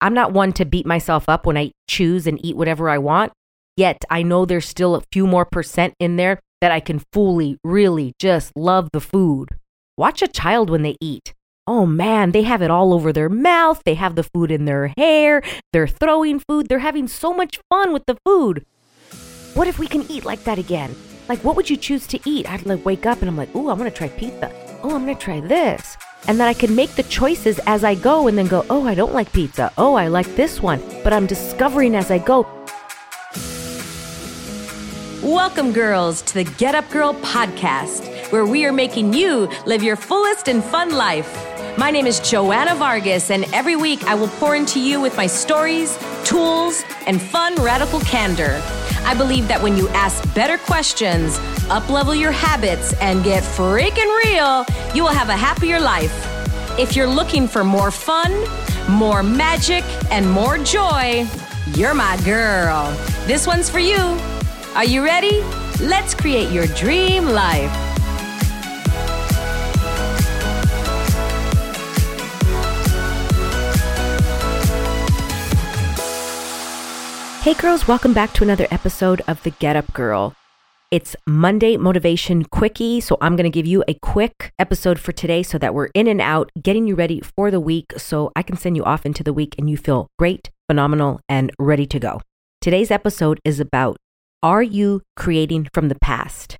I'm not one to beat myself up when I choose and eat whatever I want. Yet I know there's still a few more percent in there that I can fully, really just love the food. Watch a child when they eat. Oh man, they have it all over their mouth. They have the food in their hair. They're throwing food. They're having so much fun with the food. What if we can eat like that again? Like, what would you choose to eat? I'd like wake up and I'm like, ooh, I'm gonna try pizza. Oh, I'm gonna try this. And that I can make the choices as I go and then go, oh, I don't like pizza. Oh, I like this one. But I'm discovering as I go. Welcome, girls, to the Get Up Girl podcast, where we are making you live your fullest and fun life. My name is Joanna Vargas, and every week I will pour into you with my stories, tools, and fun radical candor. I believe that when you ask better questions, uplevel your habits, and get freaking real, you will have a happier life. If you're looking for more fun, more magic, and more joy, you're my girl. This one's for you. Are you ready? Let's create your dream life. Hey, girls, welcome back to another episode of The Get Up Girl. It's Monday Motivation Quickie, so I'm going to give you a quick episode for today so that we're in and out, getting you ready for the week so I can send you off into the week and you feel great, phenomenal, and ready to go. Today's episode is about Are you creating from the past?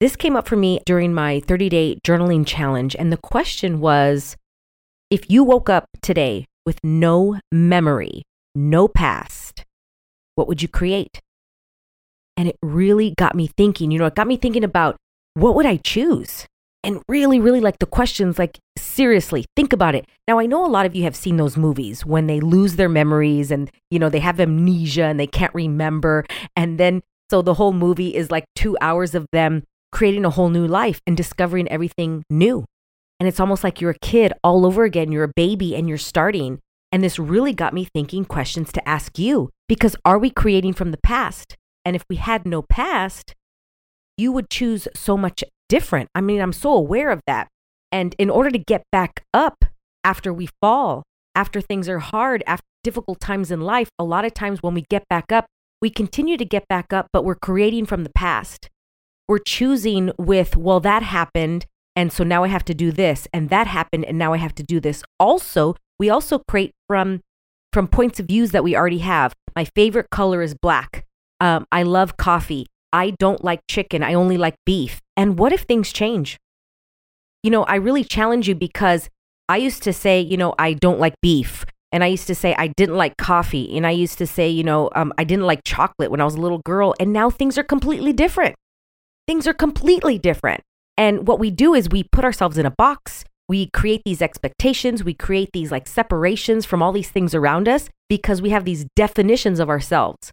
This came up for me during my 30 day journaling challenge, and the question was if you woke up today with no memory, no past, what would you create? And it really got me thinking, you know, it got me thinking about what would I choose? And really, really like the questions, like seriously, think about it. Now, I know a lot of you have seen those movies when they lose their memories and, you know, they have amnesia and they can't remember. And then, so the whole movie is like two hours of them creating a whole new life and discovering everything new. And it's almost like you're a kid all over again. You're a baby and you're starting. And this really got me thinking questions to ask you because are we creating from the past? And if we had no past, you would choose so much different. I mean, I'm so aware of that. And in order to get back up after we fall, after things are hard, after difficult times in life, a lot of times when we get back up, we continue to get back up, but we're creating from the past. We're choosing with, well, that happened. And so now I have to do this, and that happened, and now I have to do this. Also, we also create from from points of views that we already have. My favorite color is black. Um, I love coffee. I don't like chicken. I only like beef. And what if things change? You know, I really challenge you because I used to say, you know, I don't like beef. And I used to say I didn't like coffee. And I used to say, you know, um, I didn't like chocolate when I was a little girl. And now things are completely different. Things are completely different. And what we do is we put ourselves in a box we create these expectations, we create these like separations from all these things around us because we have these definitions of ourselves.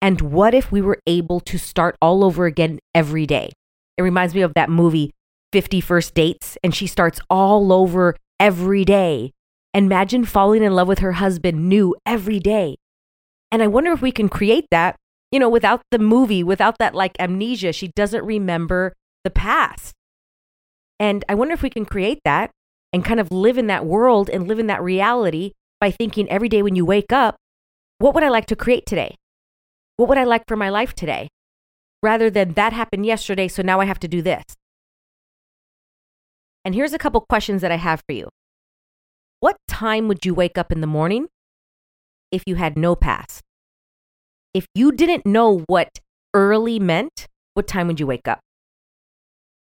And what if we were able to start all over again every day? It reminds me of that movie, 50 First Dates, and she starts all over every day. Imagine falling in love with her husband new every day. And I wonder if we can create that, you know, without the movie, without that like amnesia. She doesn't remember the past. And I wonder if we can create that and kind of live in that world and live in that reality by thinking every day when you wake up, what would I like to create today? What would I like for my life today? Rather than that happened yesterday, so now I have to do this. And here's a couple questions that I have for you. What time would you wake up in the morning if you had no past? If you didn't know what early meant, what time would you wake up?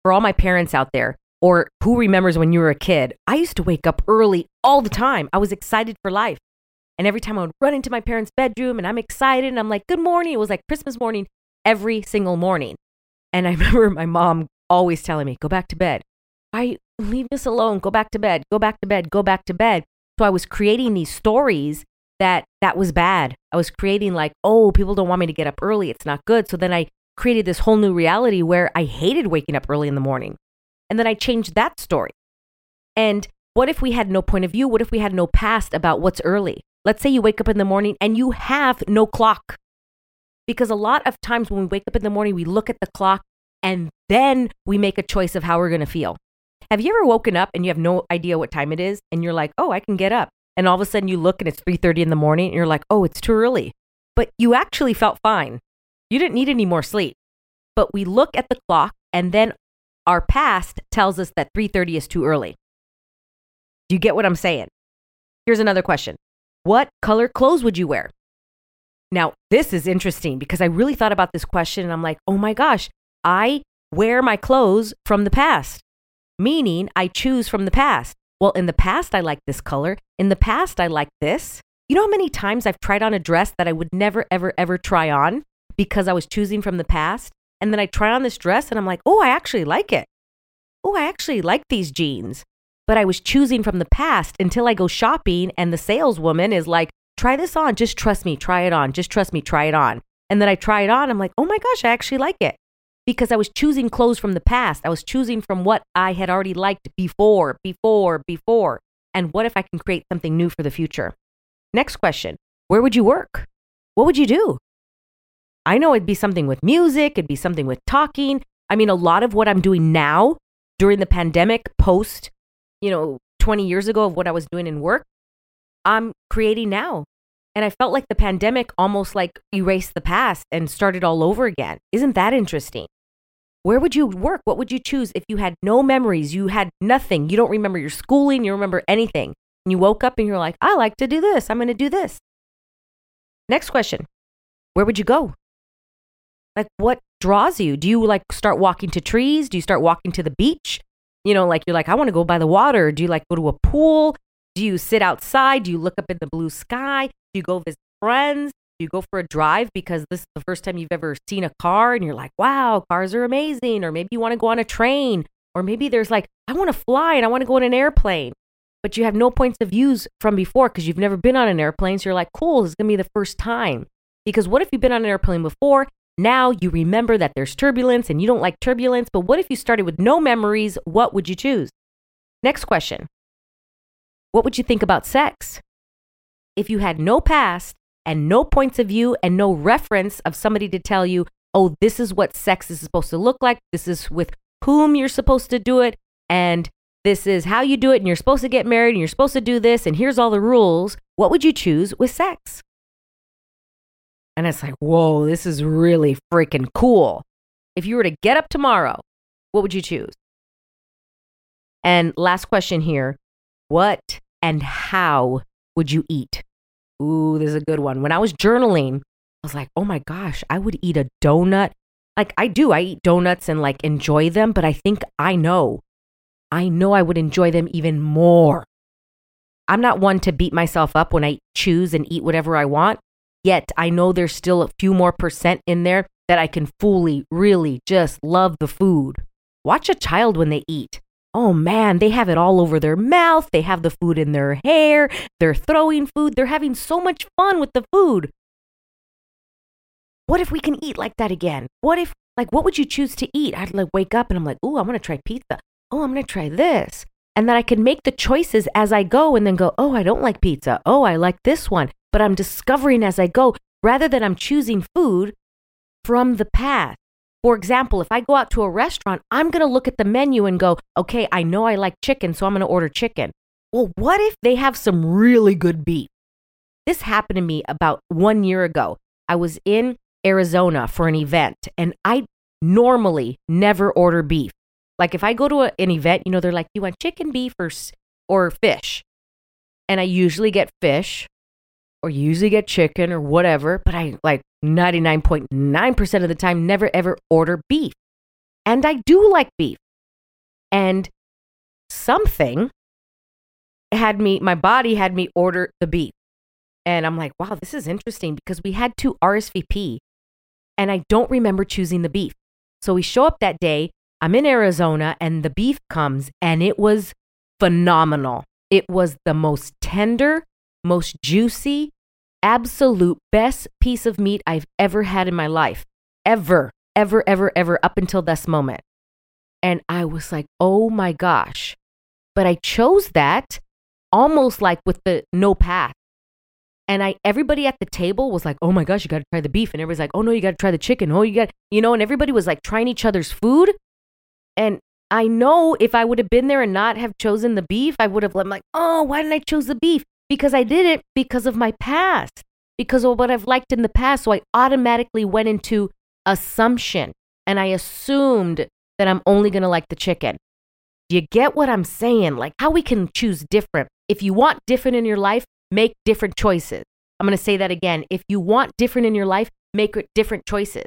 For all my parents out there, or who remembers when you were a kid? I used to wake up early all the time. I was excited for life. And every time I would run into my parents' bedroom and I'm excited and I'm like, good morning. It was like Christmas morning every single morning. And I remember my mom always telling me, go back to bed. I leave this alone. Go back to bed. Go back to bed. Go back to bed. So I was creating these stories that that was bad. I was creating like, oh, people don't want me to get up early. It's not good. So then I created this whole new reality where I hated waking up early in the morning. And then I changed that story. And what if we had no point of view? What if we had no past about what's early? Let's say you wake up in the morning and you have no clock. Because a lot of times when we wake up in the morning, we look at the clock and then we make a choice of how we're going to feel. Have you ever woken up and you have no idea what time it is and you're like, oh, I can get up? and all of a sudden you look and it's 3:30 in the morning and you're like, "Oh, it's too early." But you actually felt fine. You didn't need any more sleep. But we look at the clock and then our past tells us that 3:30 is too early. Do you get what I'm saying? Here's another question. What color clothes would you wear? Now, this is interesting because I really thought about this question and I'm like, "Oh my gosh, I wear my clothes from the past." Meaning, I choose from the past. Well, in the past I like this color. In the past I like this. You know how many times I've tried on a dress that I would never ever ever try on because I was choosing from the past? And then I try on this dress and I'm like, "Oh, I actually like it." Oh, I actually like these jeans but I was choosing from the past until I go shopping and the saleswoman is like, try this on. Just trust me. Try it on. Just trust me. Try it on. And then I try it on. I'm like, oh my gosh, I actually like it because I was choosing clothes from the past. I was choosing from what I had already liked before, before, before. And what if I can create something new for the future? Next question Where would you work? What would you do? I know it'd be something with music, it'd be something with talking. I mean, a lot of what I'm doing now during the pandemic, post you know, 20 years ago of what I was doing in work, I'm creating now. And I felt like the pandemic almost like erased the past and started all over again. Isn't that interesting? Where would you work? What would you choose if you had no memories? You had nothing. You don't remember your schooling. You remember anything. And you woke up and you're like, I like to do this. I'm going to do this. Next question Where would you go? Like, what draws you? Do you like start walking to trees? Do you start walking to the beach? You know, like you're like, I want to go by the water. Do you like go to a pool? Do you sit outside? Do you look up in the blue sky? Do you go visit friends? Do you go for a drive because this is the first time you've ever seen a car and you're like, wow, cars are amazing? Or maybe you want to go on a train. Or maybe there's like, I want to fly and I want to go on an airplane. But you have no points of views from before because you've never been on an airplane. So you're like, cool, this is going to be the first time. Because what if you've been on an airplane before now you remember that there's turbulence and you don't like turbulence, but what if you started with no memories? What would you choose? Next question What would you think about sex? If you had no past and no points of view and no reference of somebody to tell you, oh, this is what sex is supposed to look like, this is with whom you're supposed to do it, and this is how you do it, and you're supposed to get married, and you're supposed to do this, and here's all the rules, what would you choose with sex? And it's like, whoa, this is really freaking cool. If you were to get up tomorrow, what would you choose? And last question here what and how would you eat? Ooh, this is a good one. When I was journaling, I was like, oh my gosh, I would eat a donut. Like I do, I eat donuts and like enjoy them, but I think I know. I know I would enjoy them even more. I'm not one to beat myself up when I choose and eat whatever I want. Yet I know there's still a few more percent in there that I can fully, really just love the food. Watch a child when they eat. Oh man, they have it all over their mouth. They have the food in their hair. They're throwing food. They're having so much fun with the food. What if we can eat like that again? What if, like, what would you choose to eat? I'd like wake up and I'm like, oh, I'm going to try pizza. Oh, I'm going to try this. And then I can make the choices as I go and then go, oh, I don't like pizza. Oh, I like this one but I'm discovering as I go rather than I'm choosing food from the past. For example, if I go out to a restaurant, I'm going to look at the menu and go, okay, I know I like chicken, so I'm going to order chicken. Well, what if they have some really good beef? This happened to me about one year ago. I was in Arizona for an event, and I normally never order beef. Like if I go to a, an event, you know, they're like, you want chicken, beef, or, or fish? And I usually get fish or usually get chicken or whatever, but I like 99.9% of the time never ever order beef. And I do like beef. And something had me, my body had me order the beef. And I'm like, wow, this is interesting because we had to RSVP and I don't remember choosing the beef. So we show up that day. I'm in Arizona and the beef comes and it was phenomenal. It was the most tender, most juicy, absolute best piece of meat I've ever had in my life. Ever, ever, ever, ever, up until this moment. And I was like, oh my gosh. But I chose that almost like with the no path. And I everybody at the table was like, oh my gosh, you gotta try the beef. And everybody's like, oh no, you gotta try the chicken. Oh, you got you know, and everybody was like trying each other's food. And I know if I would have been there and not have chosen the beef, I would have been like, oh, why didn't I choose the beef? Because I did it because of my past, because of what I've liked in the past. So I automatically went into assumption and I assumed that I'm only going to like the chicken. Do you get what I'm saying? Like how we can choose different. If you want different in your life, make different choices. I'm going to say that again. If you want different in your life, make different choices.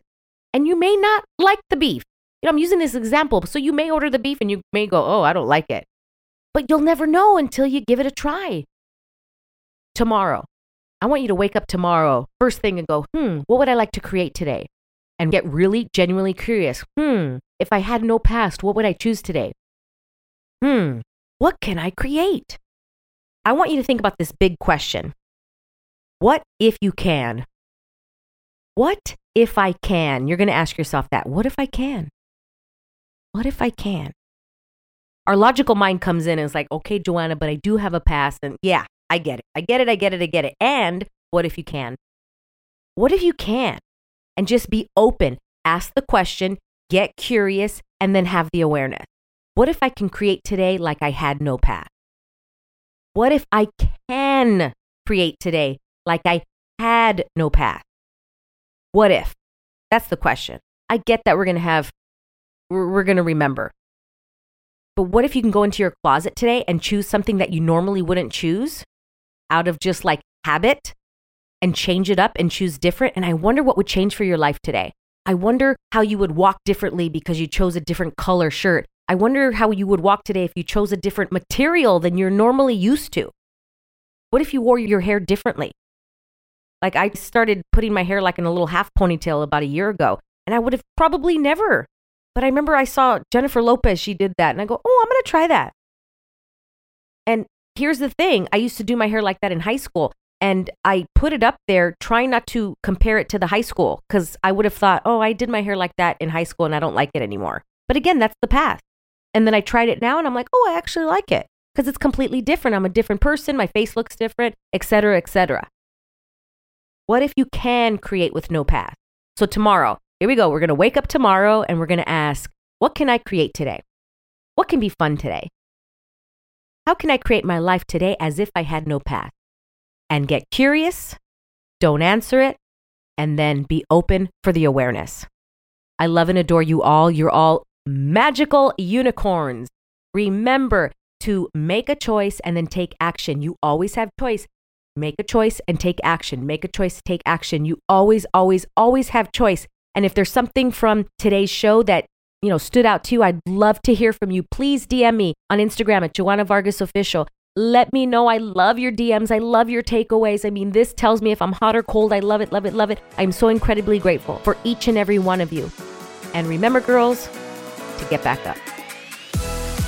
And you may not like the beef. You know, I'm using this example. So you may order the beef and you may go, oh, I don't like it. But you'll never know until you give it a try. Tomorrow, I want you to wake up tomorrow, first thing, and go, hmm, what would I like to create today? And get really genuinely curious. Hmm, if I had no past, what would I choose today? Hmm, what can I create? I want you to think about this big question What if you can? What if I can? You're going to ask yourself that. What if I can? What if I can? Our logical mind comes in and is like, okay, Joanna, but I do have a past. And yeah, I get it. I get it. I get it. I get it. And what if you can? What if you can? And just be open. Ask the question, get curious, and then have the awareness. What if I can create today like I had no past? What if I can create today like I had no past? What if? That's the question. I get that we're going to have, we're, we're going to remember. But what if you can go into your closet today and choose something that you normally wouldn't choose out of just like habit and change it up and choose different? And I wonder what would change for your life today. I wonder how you would walk differently because you chose a different color shirt. I wonder how you would walk today if you chose a different material than you're normally used to. What if you wore your hair differently? Like I started putting my hair like in a little half ponytail about a year ago, and I would have probably never. But I remember I saw Jennifer Lopez, she did that, and I go, oh, I'm going to try that. And here's the thing I used to do my hair like that in high school, and I put it up there trying not to compare it to the high school because I would have thought, oh, I did my hair like that in high school and I don't like it anymore. But again, that's the past. And then I tried it now and I'm like, oh, I actually like it because it's completely different. I'm a different person. My face looks different, etc., etc. What if you can create with no past? So, tomorrow, here we go. We're going to wake up tomorrow and we're going to ask, what can I create today? What can be fun today? How can I create my life today as if I had no past? And get curious, don't answer it, and then be open for the awareness. I love and adore you all. You're all magical unicorns. Remember to make a choice and then take action. You always have choice. Make a choice and take action. Make a choice, take action. You always, always, always have choice. And if there's something from today's show that you know stood out to you, I'd love to hear from you. Please DM me on Instagram at Joanna Vargas Official. Let me know. I love your DMs. I love your takeaways. I mean, this tells me if I'm hot or cold. I love it, love it, love it. I'm so incredibly grateful for each and every one of you. And remember, girls, to get back up.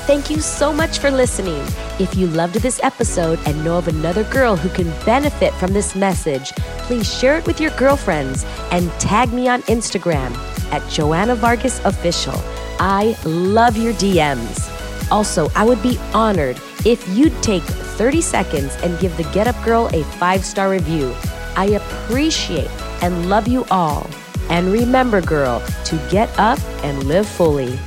Thank you so much for listening. If you loved this episode and know of another girl who can benefit from this message, please share it with your girlfriends and tag me on Instagram at Joanna Vargas Official. I love your DMs. Also, I would be honored if you'd take 30 seconds and give the Get Up Girl a five star review. I appreciate and love you all. And remember, girl, to get up and live fully.